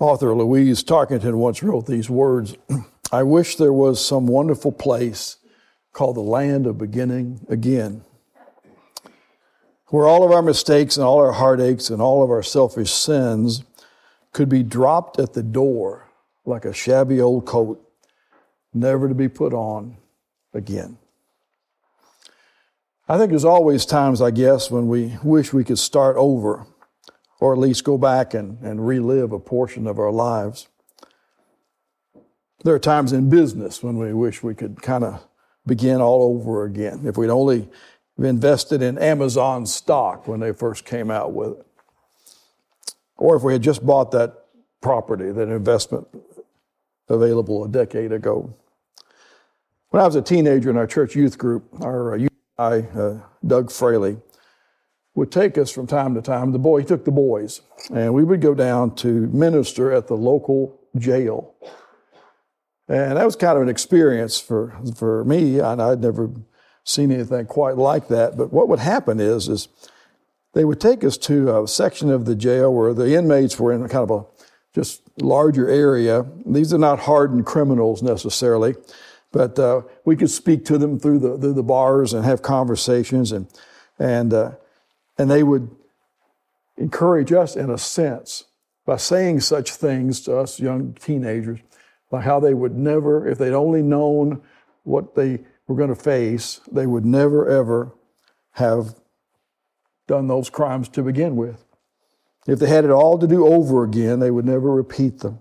Author Louise Tarkington once wrote these words I wish there was some wonderful place called the land of beginning again, where all of our mistakes and all our heartaches and all of our selfish sins could be dropped at the door like a shabby old coat, never to be put on again. I think there's always times, I guess, when we wish we could start over or at least go back and, and relive a portion of our lives. There are times in business when we wish we could kind of begin all over again. If we'd only invested in Amazon stock when they first came out with it. Or if we had just bought that property, that investment available a decade ago. When I was a teenager in our church youth group, our youth guy, uh, Doug Fraley, would take us from time to time. The boy, he took the boys, and we would go down to minister at the local jail. And that was kind of an experience for, for me, and I'd never seen anything quite like that. But what would happen is, is they would take us to a section of the jail where the inmates were in kind of a just larger area. These are not hardened criminals necessarily, but uh, we could speak to them through the, through the bars and have conversations. And, and uh, and they would encourage us, in a sense, by saying such things to us young teenagers, by how they would never, if they'd only known what they were going to face, they would never, ever have done those crimes to begin with. If they had it all to do over again, they would never repeat them.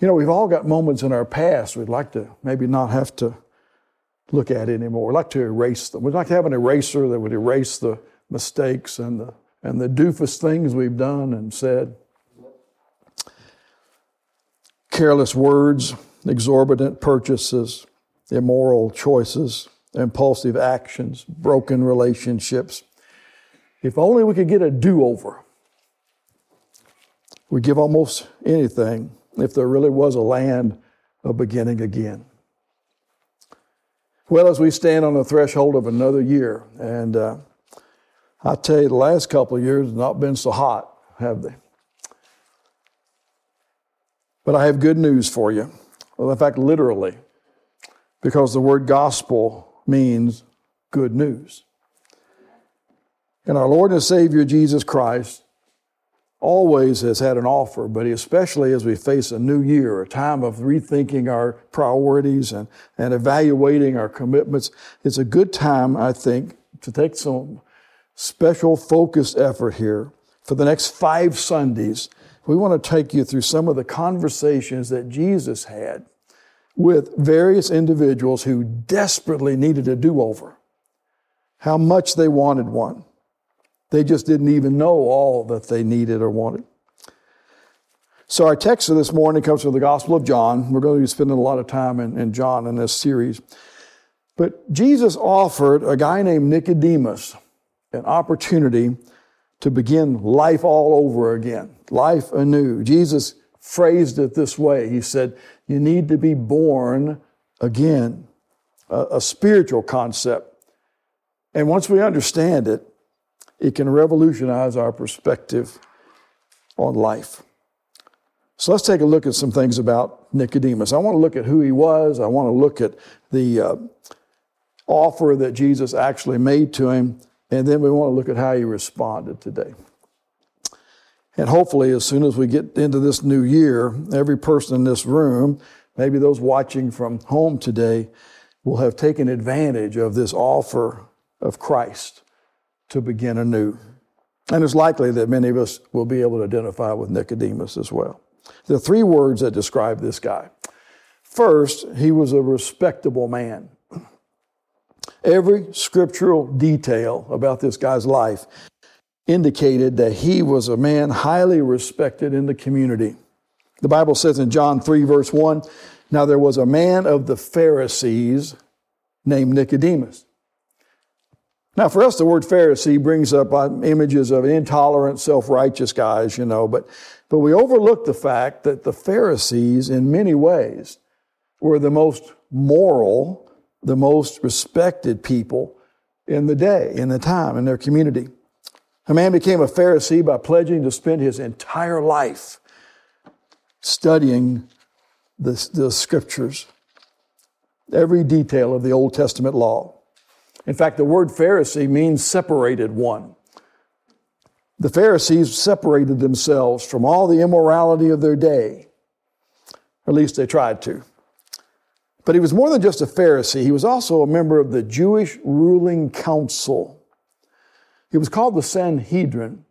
You know, we've all got moments in our past we'd like to maybe not have to look at anymore. We like to erase them. We'd like to have an eraser that would erase the mistakes and the, and the doofus things we've done and said. Careless words, exorbitant purchases, immoral choices, impulsive actions, broken relationships. If only we could get a do over. We'd give almost anything if there really was a land of beginning again. Well, as we stand on the threshold of another year, and uh, I tell you, the last couple of years have not been so hot, have they? But I have good news for you. Well, in fact, literally, because the word gospel means good news. And our Lord and Savior Jesus Christ always has had an offer, but especially as we face a new year, a time of rethinking our priorities and, and evaluating our commitments, it's a good time, I think, to take some special focused effort here. For the next five Sundays, we want to take you through some of the conversations that Jesus had with various individuals who desperately needed a do over, how much they wanted one. They just didn't even know all that they needed or wanted. So, our text for this morning comes from the Gospel of John. We're going to be spending a lot of time in, in John in this series. But Jesus offered a guy named Nicodemus an opportunity to begin life all over again, life anew. Jesus phrased it this way He said, You need to be born again, a, a spiritual concept. And once we understand it, it can revolutionize our perspective on life. So let's take a look at some things about Nicodemus. I want to look at who he was. I want to look at the uh, offer that Jesus actually made to him. And then we want to look at how he responded today. And hopefully, as soon as we get into this new year, every person in this room, maybe those watching from home today, will have taken advantage of this offer of Christ to begin anew. And it's likely that many of us will be able to identify with Nicodemus as well. There are three words that describe this guy. First, he was a respectable man. Every scriptural detail about this guy's life indicated that he was a man highly respected in the community. The Bible says in John 3, verse 1 Now there was a man of the Pharisees named Nicodemus. Now, for us, the word Pharisee brings up uh, images of intolerant, self-righteous guys, you know, but, but we overlook the fact that the Pharisees, in many ways, were the most moral, the most respected people in the day, in the time, in their community. A man became a Pharisee by pledging to spend his entire life studying the, the scriptures, every detail of the Old Testament law. In fact, the word Pharisee means separated one. The Pharisees separated themselves from all the immorality of their day. At least they tried to. But he was more than just a Pharisee, he was also a member of the Jewish ruling council. He was called the Sanhedrin.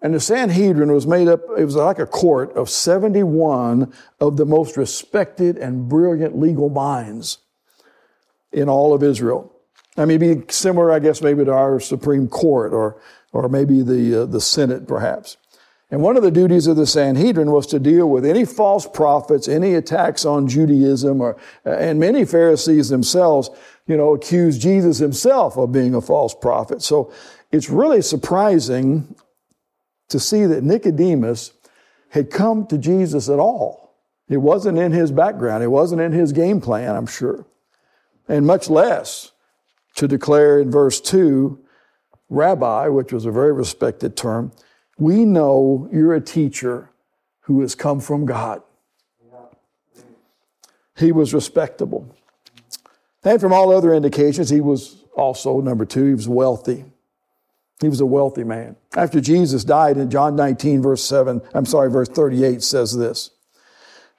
And the Sanhedrin was made up, it was like a court of 71 of the most respected and brilliant legal minds in all of Israel. I mean, be similar, I guess, maybe to our Supreme Court or, or maybe the, uh, the Senate, perhaps. And one of the duties of the Sanhedrin was to deal with any false prophets, any attacks on Judaism, or, and many Pharisees themselves, you know, accused Jesus himself of being a false prophet. So it's really surprising to see that Nicodemus had come to Jesus at all. It wasn't in his background, it wasn't in his game plan, I'm sure. And much less to declare in verse 2, Rabbi, which was a very respected term, we know you're a teacher who has come from God. He was respectable. And from all other indications, he was also, number two, he was wealthy. He was a wealthy man. After Jesus died in John 19, verse 7, I'm sorry, verse 38 says this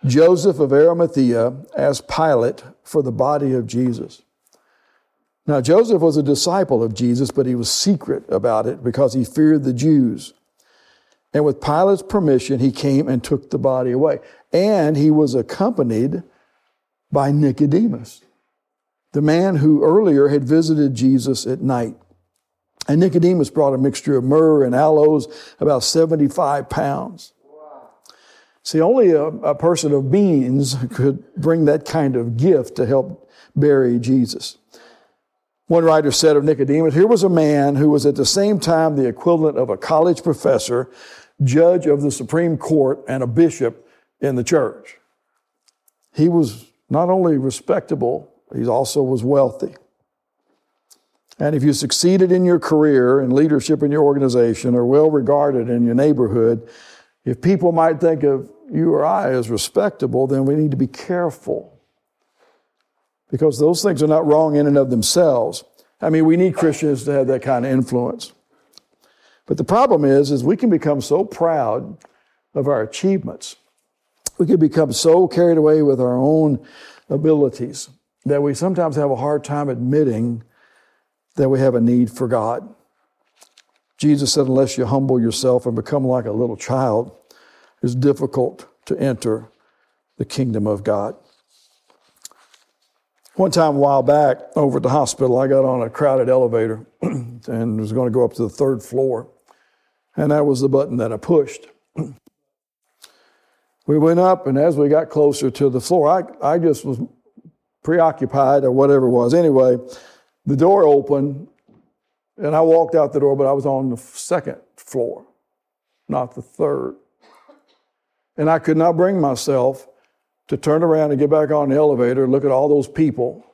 Joseph of Arimathea asked Pilate for the body of Jesus. Now, Joseph was a disciple of Jesus, but he was secret about it because he feared the Jews. And with Pilate's permission, he came and took the body away. And he was accompanied by Nicodemus, the man who earlier had visited Jesus at night. And Nicodemus brought a mixture of myrrh and aloes, about 75 pounds. See, only a, a person of means could bring that kind of gift to help bury Jesus. One writer said of Nicodemus, here was a man who was at the same time the equivalent of a college professor, judge of the Supreme Court, and a bishop in the church. He was not only respectable, he also was wealthy. And if you succeeded in your career and leadership in your organization or well regarded in your neighborhood, if people might think of you or I as respectable, then we need to be careful because those things are not wrong in and of themselves. I mean, we need Christians to have that kind of influence. But the problem is, is we can become so proud of our achievements. We can become so carried away with our own abilities that we sometimes have a hard time admitting that we have a need for God. Jesus said, unless you humble yourself and become like a little child, it's difficult to enter the kingdom of God. One time a while back over at the hospital, I got on a crowded elevator and was going to go up to the third floor. And that was the button that I pushed. we went up, and as we got closer to the floor, I, I just was preoccupied or whatever it was. Anyway, the door opened, and I walked out the door, but I was on the second floor, not the third. And I could not bring myself to turn around and get back on the elevator and look at all those people.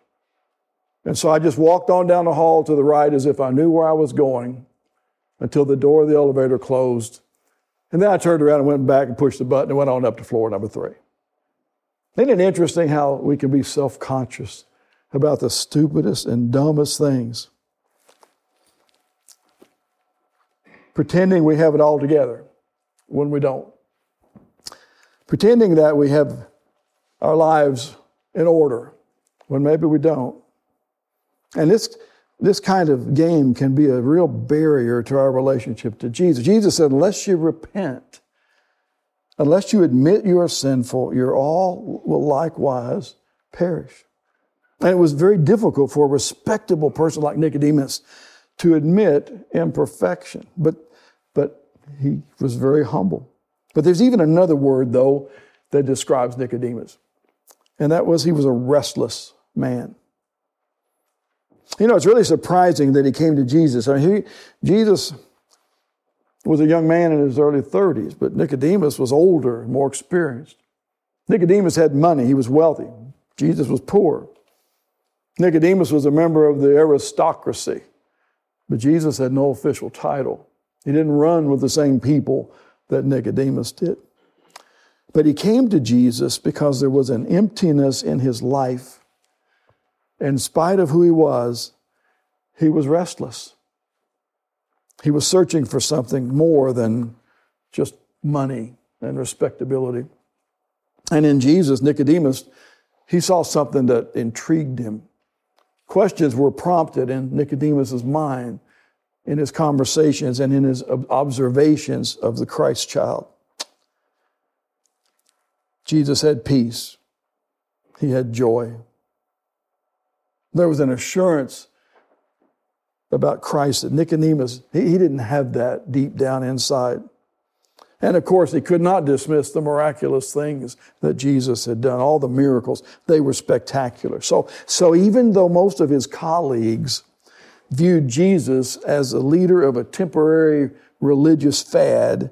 And so I just walked on down the hall to the right as if I knew where I was going until the door of the elevator closed. And then I turned around and went back and pushed the button and went on up to floor number three. Isn't it interesting how we can be self conscious about the stupidest and dumbest things? Pretending we have it all together when we don't. Pretending that we have our lives in order when maybe we don't. And this, this kind of game can be a real barrier to our relationship to Jesus. Jesus said, unless you repent, unless you admit you are sinful, you all will likewise perish. And it was very difficult for a respectable person like Nicodemus to admit imperfection, but, but he was very humble. But there's even another word, though, that describes Nicodemus and that was he was a restless man. You know, it's really surprising that he came to Jesus. I mean, he, Jesus was a young man in his early 30s, but Nicodemus was older more experienced. Nicodemus had money, he was wealthy. Jesus was poor. Nicodemus was a member of the aristocracy, but Jesus had no official title. He didn't run with the same people that Nicodemus did. But he came to Jesus because there was an emptiness in his life. In spite of who he was, he was restless. He was searching for something more than just money and respectability. And in Jesus, Nicodemus, he saw something that intrigued him. Questions were prompted in Nicodemus's mind in his conversations and in his observations of the Christ child. Jesus had peace. He had joy. There was an assurance about Christ that Nicodemus, he, he didn't have that deep down inside. And of course, he could not dismiss the miraculous things that Jesus had done, all the miracles. They were spectacular. So, so even though most of his colleagues viewed Jesus as a leader of a temporary religious fad,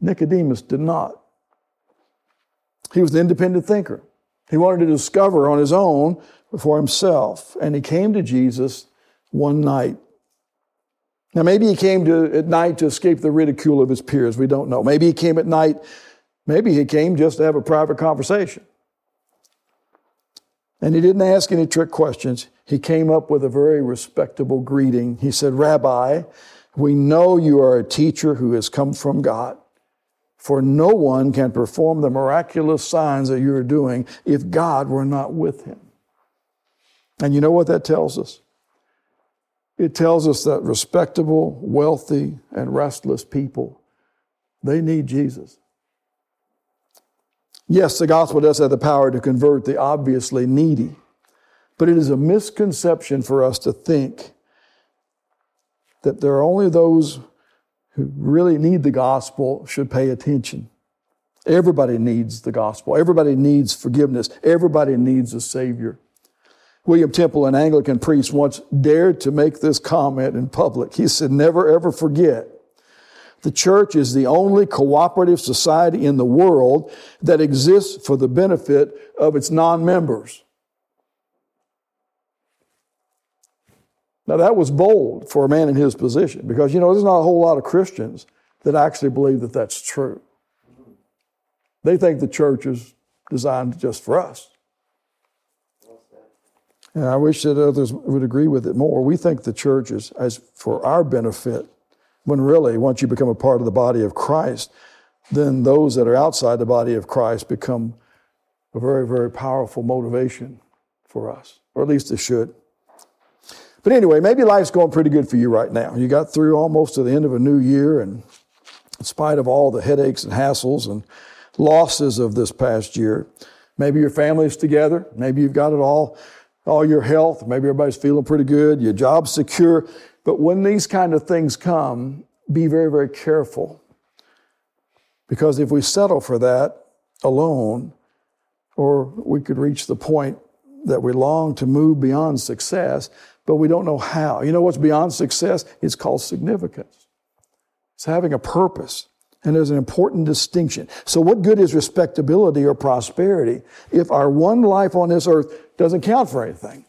Nicodemus did not. He was an independent thinker. He wanted to discover on his own for himself. And he came to Jesus one night. Now, maybe he came to, at night to escape the ridicule of his peers. We don't know. Maybe he came at night. Maybe he came just to have a private conversation. And he didn't ask any trick questions. He came up with a very respectable greeting. He said, Rabbi, we know you are a teacher who has come from God. For no one can perform the miraculous signs that you are doing if God were not with him. And you know what that tells us? It tells us that respectable, wealthy, and restless people, they need Jesus. Yes, the gospel does have the power to convert the obviously needy, but it is a misconception for us to think that there are only those who really need the gospel should pay attention. Everybody needs the gospel. Everybody needs forgiveness. Everybody needs a Savior. William Temple, an Anglican priest, once dared to make this comment in public. He said, Never ever forget. The church is the only cooperative society in the world that exists for the benefit of its non members. Now, that was bold for a man in his position because, you know, there's not a whole lot of Christians that actually believe that that's true. They think the church is designed just for us. And I wish that others would agree with it more. We think the church is as for our benefit, when really, once you become a part of the body of Christ, then those that are outside the body of Christ become a very, very powerful motivation for us, or at least it should. But anyway, maybe life's going pretty good for you right now. You got through almost to the end of a new year, and in spite of all the headaches and hassles and losses of this past year, maybe your family's together. Maybe you've got it all, all your health. Maybe everybody's feeling pretty good. Your job's secure. But when these kind of things come, be very, very careful. Because if we settle for that alone, or we could reach the point that we long to move beyond success, but we don't know how. You know what's beyond success? It's called significance. It's having a purpose. And there's an important distinction. So, what good is respectability or prosperity if our one life on this earth doesn't count for anything?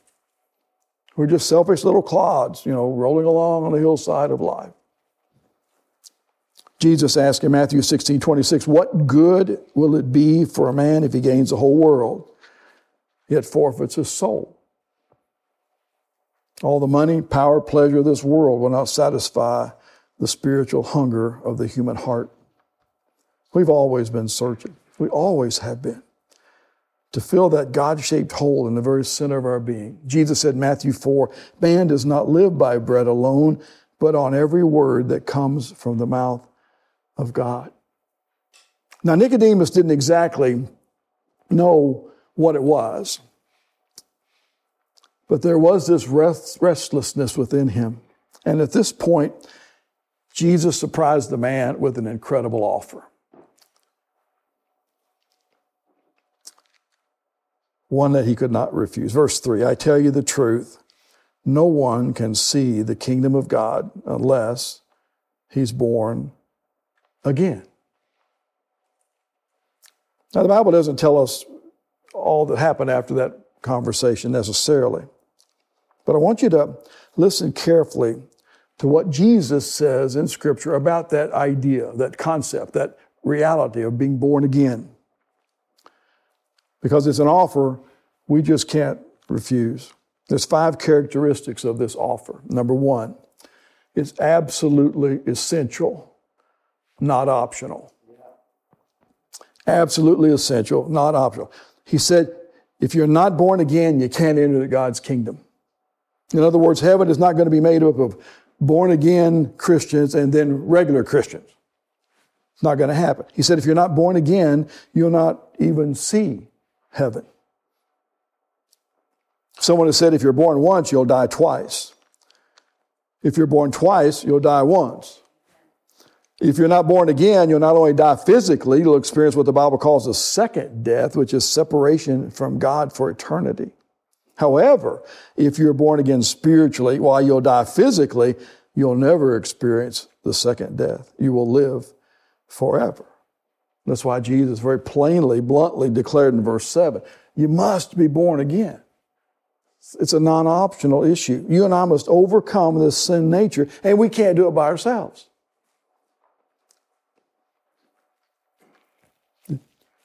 We're just selfish little clods, you know, rolling along on the hillside of life. Jesus asked in Matthew 16, 26, What good will it be for a man if he gains the whole world, yet forfeits his soul? All the money, power, pleasure of this world will not satisfy the spiritual hunger of the human heart. We've always been searching. We always have been. To fill that God shaped hole in the very center of our being. Jesus said, Matthew 4, man does not live by bread alone, but on every word that comes from the mouth of God. Now, Nicodemus didn't exactly know what it was. But there was this rest, restlessness within him. And at this point, Jesus surprised the man with an incredible offer. One that he could not refuse. Verse 3 I tell you the truth, no one can see the kingdom of God unless he's born again. Now, the Bible doesn't tell us all that happened after that conversation necessarily. But I want you to listen carefully to what Jesus says in Scripture about that idea, that concept, that reality of being born again. Because it's an offer we just can't refuse. There's five characteristics of this offer. Number one, it's absolutely essential, not optional. Absolutely essential, not optional. He said, if you're not born again, you can't enter God's kingdom. In other words, heaven is not going to be made up of born again Christians and then regular Christians. It's not going to happen. He said, if you're not born again, you'll not even see heaven. Someone has said, if you're born once, you'll die twice. If you're born twice, you'll die once. If you're not born again, you'll not only die physically, you'll experience what the Bible calls a second death, which is separation from God for eternity. However, if you're born again spiritually, while you'll die physically, you'll never experience the second death. You will live forever. That's why Jesus very plainly, bluntly declared in verse 7 you must be born again. It's a non optional issue. You and I must overcome this sin nature, and we can't do it by ourselves.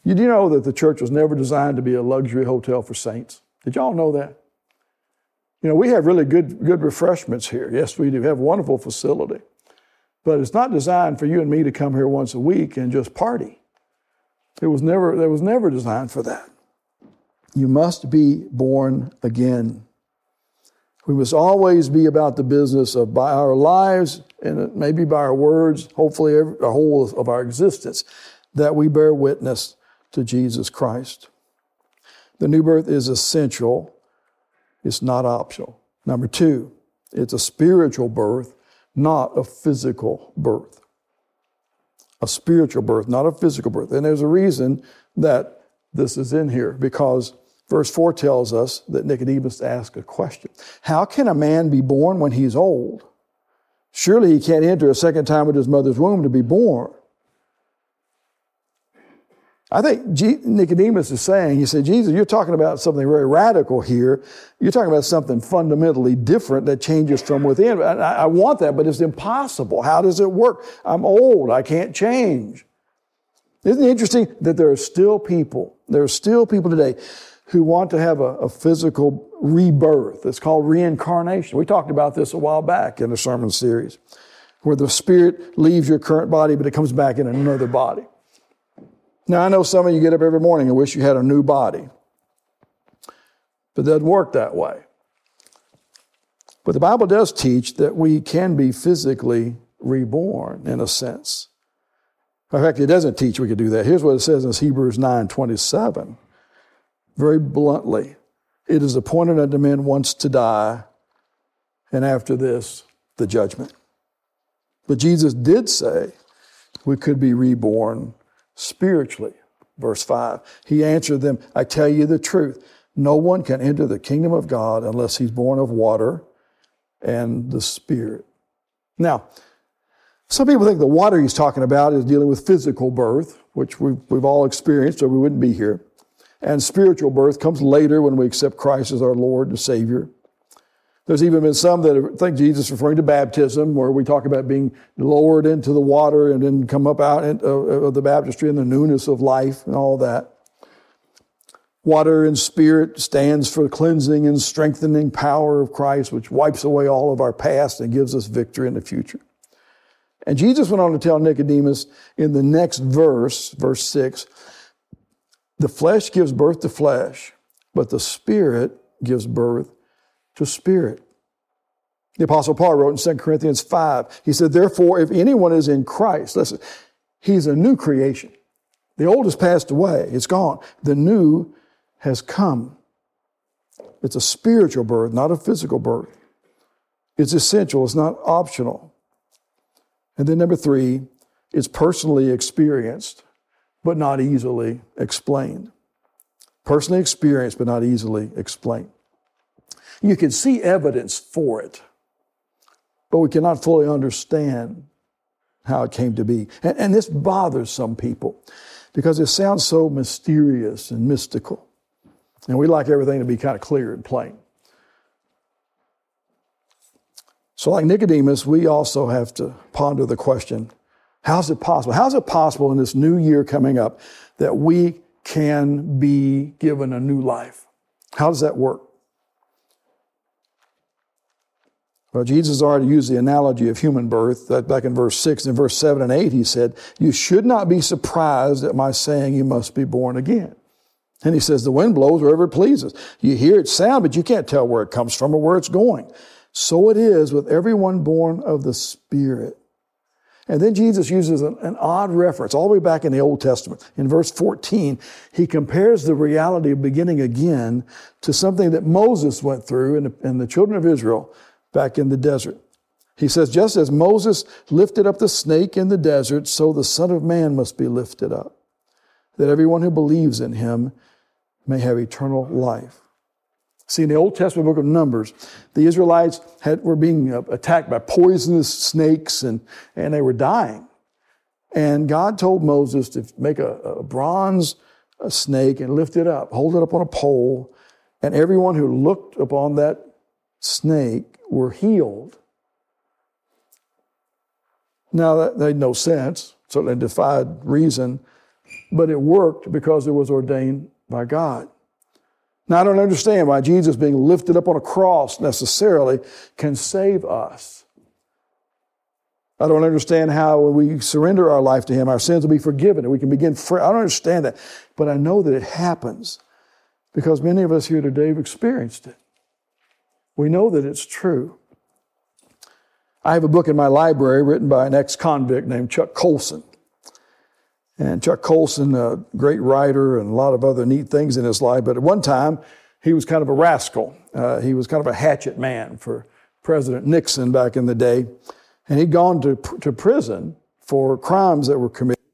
You do know that the church was never designed to be a luxury hotel for saints? Did y'all know that? You know, we have really good, good refreshments here. Yes, we do. We have a wonderful facility. But it's not designed for you and me to come here once a week and just party. It was never, it was never designed for that. You must be born again. We must always be about the business of by our lives and maybe by our words, hopefully every, the whole of our existence, that we bear witness to Jesus Christ. The new birth is essential, it's not optional. Number two, it's a spiritual birth, not a physical birth. A spiritual birth, not a physical birth. And there's a reason that this is in here because verse 4 tells us that Nicodemus asked a question How can a man be born when he's old? Surely he can't enter a second time into his mother's womb to be born. I think G- Nicodemus is saying, he said, Jesus, you're talking about something very radical here. You're talking about something fundamentally different that changes from within. I, I want that, but it's impossible. How does it work? I'm old. I can't change. Isn't it interesting that there are still people, there are still people today who want to have a, a physical rebirth. It's called reincarnation. We talked about this a while back in a sermon series where the spirit leaves your current body, but it comes back in another body. Now, I know some of you get up every morning and wish you had a new body, but it doesn't work that way. But the Bible does teach that we can be physically reborn in a sense. In fact, it doesn't teach we could do that. Here's what it says in Hebrews 9 27. Very bluntly, it is appointed unto men once to die, and after this, the judgment. But Jesus did say we could be reborn spiritually. Verse 5. He answered them, I tell you the truth. No one can enter the kingdom of God unless he's born of water and the Spirit. Now, some people think the water he's talking about is dealing with physical birth, which we've, we've all experienced or we wouldn't be here. And spiritual birth comes later when we accept Christ as our Lord and Savior. There's even been some that think Jesus referring to baptism, where we talk about being lowered into the water and then come up out of the baptistry in the newness of life and all that. Water and spirit stands for the cleansing and strengthening power of Christ, which wipes away all of our past and gives us victory in the future. And Jesus went on to tell Nicodemus in the next verse, verse 6, the flesh gives birth to flesh, but the spirit gives birth to spirit. The Apostle Paul wrote in 2 Corinthians 5, he said, Therefore, if anyone is in Christ, listen, he's a new creation. The old has passed away, it's gone. The new has come. It's a spiritual birth, not a physical birth. It's essential, it's not optional. And then number three, it's personally experienced, but not easily explained. Personally experienced, but not easily explained. You can see evidence for it, but we cannot fully understand how it came to be. And, and this bothers some people because it sounds so mysterious and mystical. And we like everything to be kind of clear and plain. So, like Nicodemus, we also have to ponder the question how's it possible? How's it possible in this new year coming up that we can be given a new life? How does that work? Well, Jesus already used the analogy of human birth. That back in verse 6 and verse 7 and 8, he said, You should not be surprised at my saying you must be born again. And he says, The wind blows wherever it pleases. You hear its sound, but you can't tell where it comes from or where it's going. So it is with everyone born of the Spirit. And then Jesus uses an, an, odd reference all the way back in the Old Testament. In verse 14, he compares the reality of beginning again to something that Moses went through and the, and the children of Israel back in the desert. He says, just as Moses lifted up the snake in the desert, so the Son of Man must be lifted up, that everyone who believes in him may have eternal life. See, in the Old Testament book of Numbers, the Israelites had, were being uh, attacked by poisonous snakes and, and they were dying. And God told Moses to make a, a bronze snake and lift it up, hold it up on a pole, and everyone who looked upon that snake were healed. Now, that made no sense, certainly defied reason, but it worked because it was ordained by God. Now, I don't understand why Jesus being lifted up on a cross necessarily can save us. I don't understand how when we surrender our life to Him, our sins will be forgiven and we can begin. I don't understand that, but I know that it happens because many of us here today have experienced it. We know that it's true. I have a book in my library written by an ex convict named Chuck Colson. And Chuck Colson, a great writer and a lot of other neat things in his life, but at one time, he was kind of a rascal. Uh, he was kind of a hatchet man for President Nixon back in the day. And he'd gone to, to prison for crimes that were committed.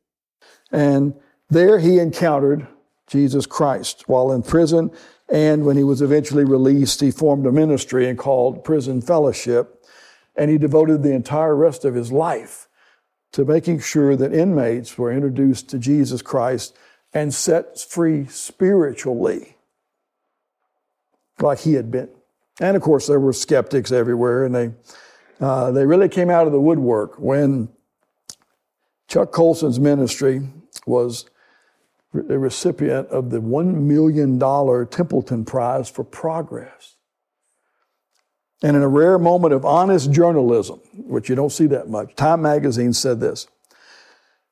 And there he encountered Jesus Christ. While in prison and when he was eventually released, he formed a ministry and called Prison Fellowship. And he devoted the entire rest of his life to making sure that inmates were introduced to Jesus Christ and set free spiritually, like he had been. And of course, there were skeptics everywhere, and they, uh, they really came out of the woodwork when Chuck Colson's ministry was the recipient of the $1 million Templeton Prize for Progress. And in a rare moment of honest journalism, which you don't see that much, Time magazine said this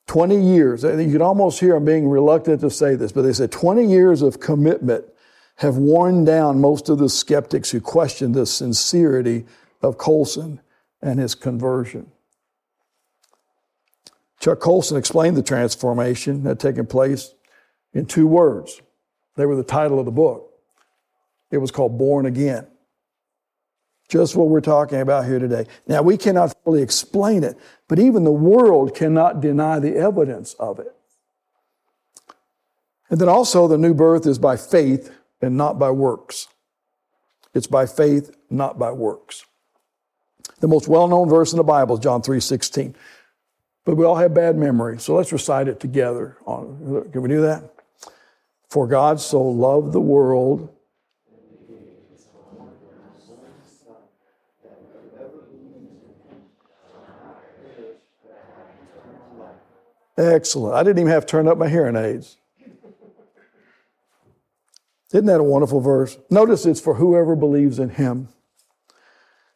20 years, and you could almost hear I'm being reluctant to say this, but they said 20 years of commitment have worn down most of the skeptics who question the sincerity of Colson and his conversion. Chuck Colson explained the transformation that had taken place in two words. They were the title of the book. It was called Born Again. Just what we're talking about here today. Now, we cannot fully explain it, but even the world cannot deny the evidence of it. And then also, the new birth is by faith and not by works. It's by faith, not by works. The most well-known verse in the Bible is John 3:16. But we all have bad memory, so let's recite it together. Can we do that? For God so loved the world Excellent. I didn't even have to turn up my hearing aids. Isn't that a wonderful verse? Notice it's for whoever believes in him.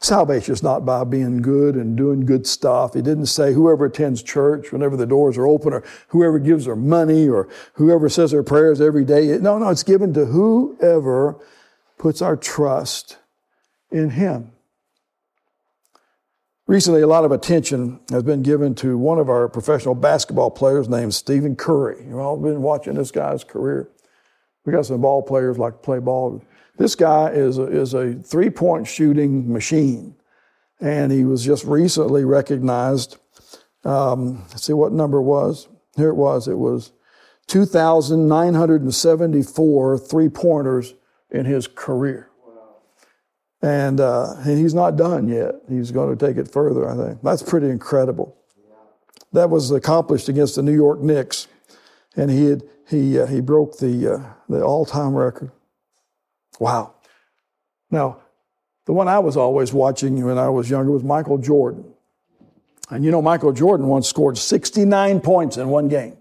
Salvation is not by being good and doing good stuff. He didn't say whoever attends church whenever the doors are open or whoever gives their money or whoever says their prayers every day. No, no, it's given to whoever puts our trust in him. Recently, a lot of attention has been given to one of our professional basketball players named Stephen Curry. You've all been watching this guy's career. We got some ball players like to play ball. This guy is a, is a three point shooting machine. And he was just recently recognized. Um, let's see what number was. Here it was. It was 2,974 three pointers in his career. And, uh, and he's not done yet. He's going to take it further, I think. That's pretty incredible. That was accomplished against the New York Knicks. And he, had, he, uh, he broke the, uh, the all time record. Wow. Now, The one I was always watching when I was younger was Michael Jordan. And you know, Michael Jordan once scored 69 points in one game.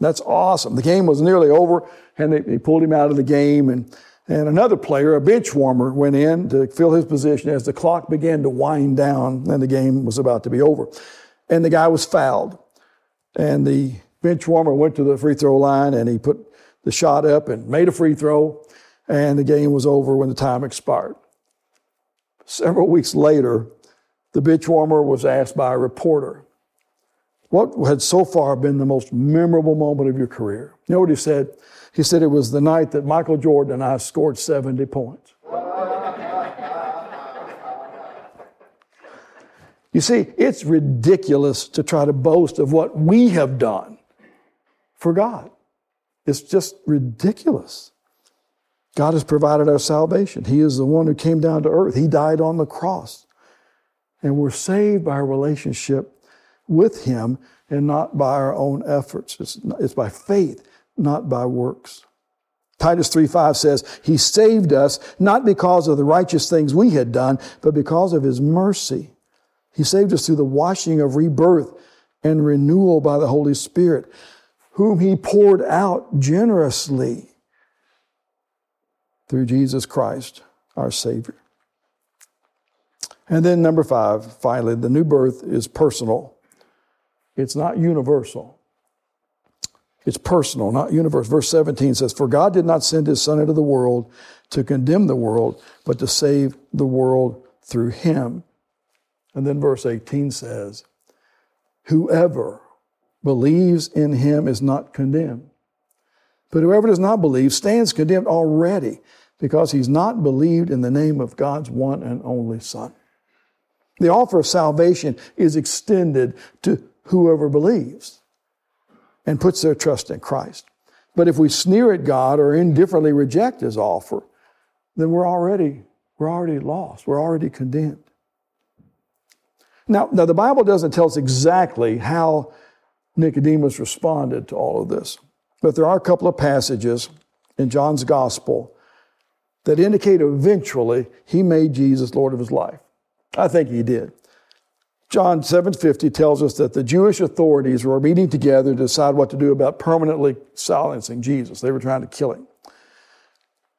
That's awesome. The game was nearly over, and they, they, pulled him out of the game. And, and another player, a bench warmer, went in to fill his position as the clock began to wind down and the game was about to be over. And the guy was fouled. And the bench warmer went to the free throw line and he put the shot up and made a free throw. And the game was over when the time expired. Several weeks later, the bench warmer was asked by a reporter, What had so far been the most memorable moment of your career? You know what he said? He said it was the night that Michael Jordan and I scored 70 points. you see, it's ridiculous to try to boast of what we have done for God. It's just ridiculous. God has provided our salvation. He is the one who came down to earth. He died on the cross. And we're saved by a relationship with Him and not by our own efforts. It's, it's by faith, not by works. Titus 3:5 says, He saved us not because of the righteous things we had done, but because of His mercy. He saved us through the washing of rebirth and renewal by the Holy Spirit, whom He poured out generously through Jesus Christ, our Savior. And then, number five, finally, the new birth is personal. It's not universal. It's personal, not universal. Verse 17 says, For God did not send his Son into the world to condemn the world, but to save the world through him. And then verse 18 says, Whoever believes in him is not condemned. But whoever does not believe stands condemned already because he's not believed in the name of God's one and only Son. The offer of salvation is extended to whoever believes and puts their trust in Christ. But if we sneer at God or indifferently reject his offer, then we're already, we're already lost. We're already condemned. Now, now, the Bible doesn't tell us exactly how Nicodemus responded to all of this, but there are a couple of passages in John's gospel that indicate eventually he made Jesus Lord of his life. I think he did. John 7:50 tells us that the Jewish authorities were meeting together to decide what to do about permanently silencing Jesus. They were trying to kill him.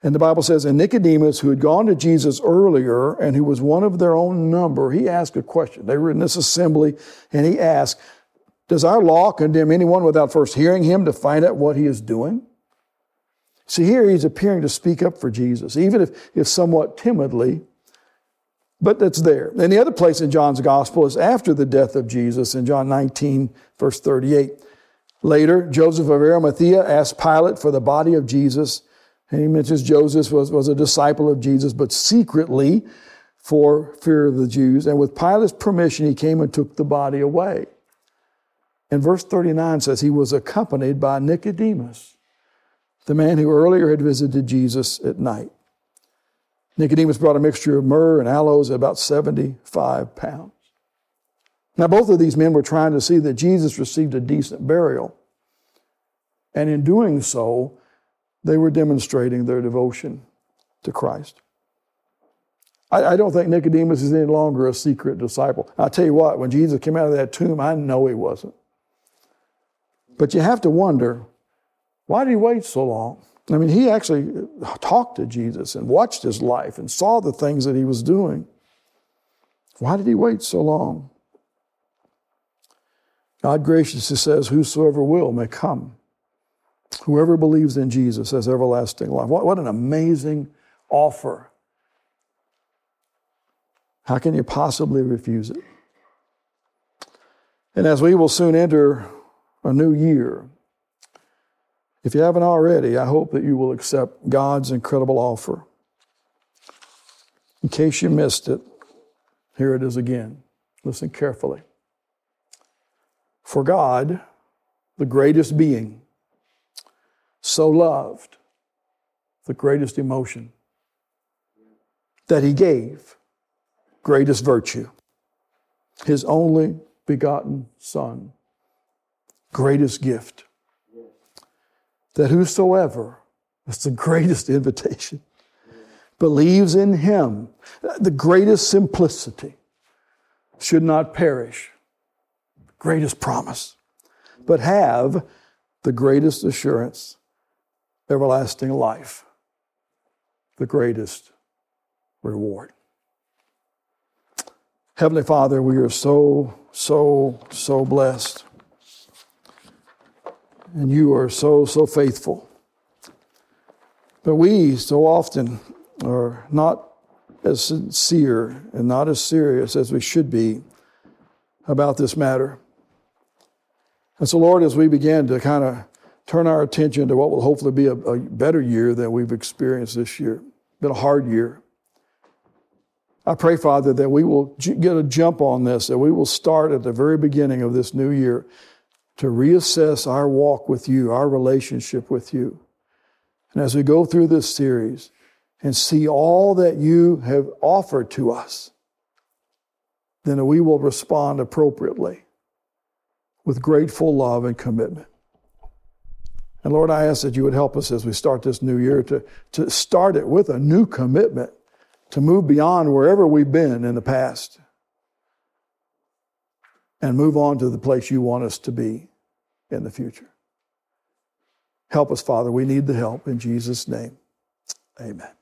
And the Bible says, and Nicodemus, who had gone to Jesus earlier and who was one of their own number, he asked a question. They were in this assembly, and he asked, Does our law condemn anyone without first hearing him to find out what he is doing? See, here he's appearing to speak up for Jesus, even if, if somewhat timidly but that's there. And the other place in John's gospel is after the death of Jesus in John 19, verse 38. Later, Joseph of Arimathea asked Pilate for the body of Jesus. And he mentions Joseph was, was a disciple of Jesus, but secretly for fear of the Jews. And with Pilate's permission, he came and took the body away. And verse 39 says he was accompanied by Nicodemus, the man who earlier had visited Jesus at night. Nicodemus brought a mixture of myrrh and aloes about 75 pounds. Now, both of these men were trying to see that Jesus received a decent burial. And in doing so, they were demonstrating their devotion to Christ. I, I, don't think Nicodemus is any longer a secret disciple. I'll tell you what, when Jesus came out of that tomb, I know he wasn't. But you have to wonder why did he wait so long? I mean, he actually talked to Jesus and watched his life and saw the things that he was doing. Why did he wait so long? God graciously says, Whosoever will may come. Whoever believes in Jesus has everlasting life. What, what an amazing offer. How can you possibly refuse it? And as we will soon enter a new year, if you haven't already, I hope that you will accept God's incredible offer. In case you missed it, here it is again. Listen carefully. For God, the greatest being, so loved the greatest emotion that he gave greatest virtue, his only begotten Son, greatest gift that whosoever, that's the greatest invitation, believes in him, the greatest simplicity, should not perish, greatest promise, but have the greatest assurance, everlasting life, the greatest reward. Heavenly Father, we are so, so, so blessed. And you are so, so faithful. But we so often are not as sincere and not as serious as we should be about this matter. And so, Lord, as we begin to kind of turn our attention to what will hopefully be a, a better year than we've experienced this year, been a hard year. I pray, Father, that we will get a jump on this, that we will start at the very beginning of this new year to reassess our walk with you, our relationship with you. And as we go through this series and see all that you have offered to us, then we will respond appropriately with grateful love and commitment. And Lord, I ask that you would help us as we start this new year to, to start it with a new commitment to move beyond wherever we've been in the past and move on to the place you want us to be in the future. Help us, Father. We need the help. In Jesus' name, amen.